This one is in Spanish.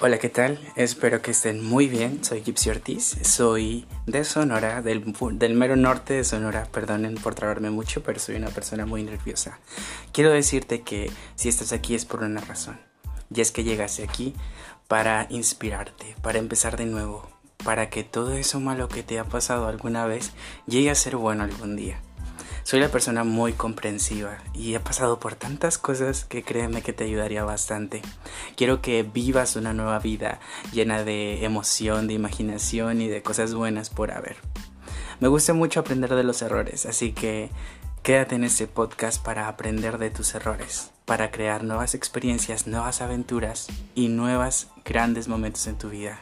Hola, ¿qué tal? Espero que estén muy bien. Soy Gypsy Ortiz, soy de Sonora, del, del, mero norte de Sonora. Perdonen por trabarme mucho, pero soy una persona muy nerviosa. Quiero decirte que si estás aquí es por una razón. Y es que llegaste aquí para inspirarte, para empezar de nuevo, para que todo eso malo que te ha pasado alguna vez llegue a ser bueno algún día. Soy la persona muy comprensiva y he pasado por tantas cosas que créeme que te ayudaría bastante. Quiero que vivas una nueva vida llena de emoción, de imaginación y de cosas buenas por haber. Me gusta mucho aprender de los errores, así que quédate en este podcast para aprender de tus errores, para crear nuevas experiencias, nuevas aventuras y nuevos grandes momentos en tu vida.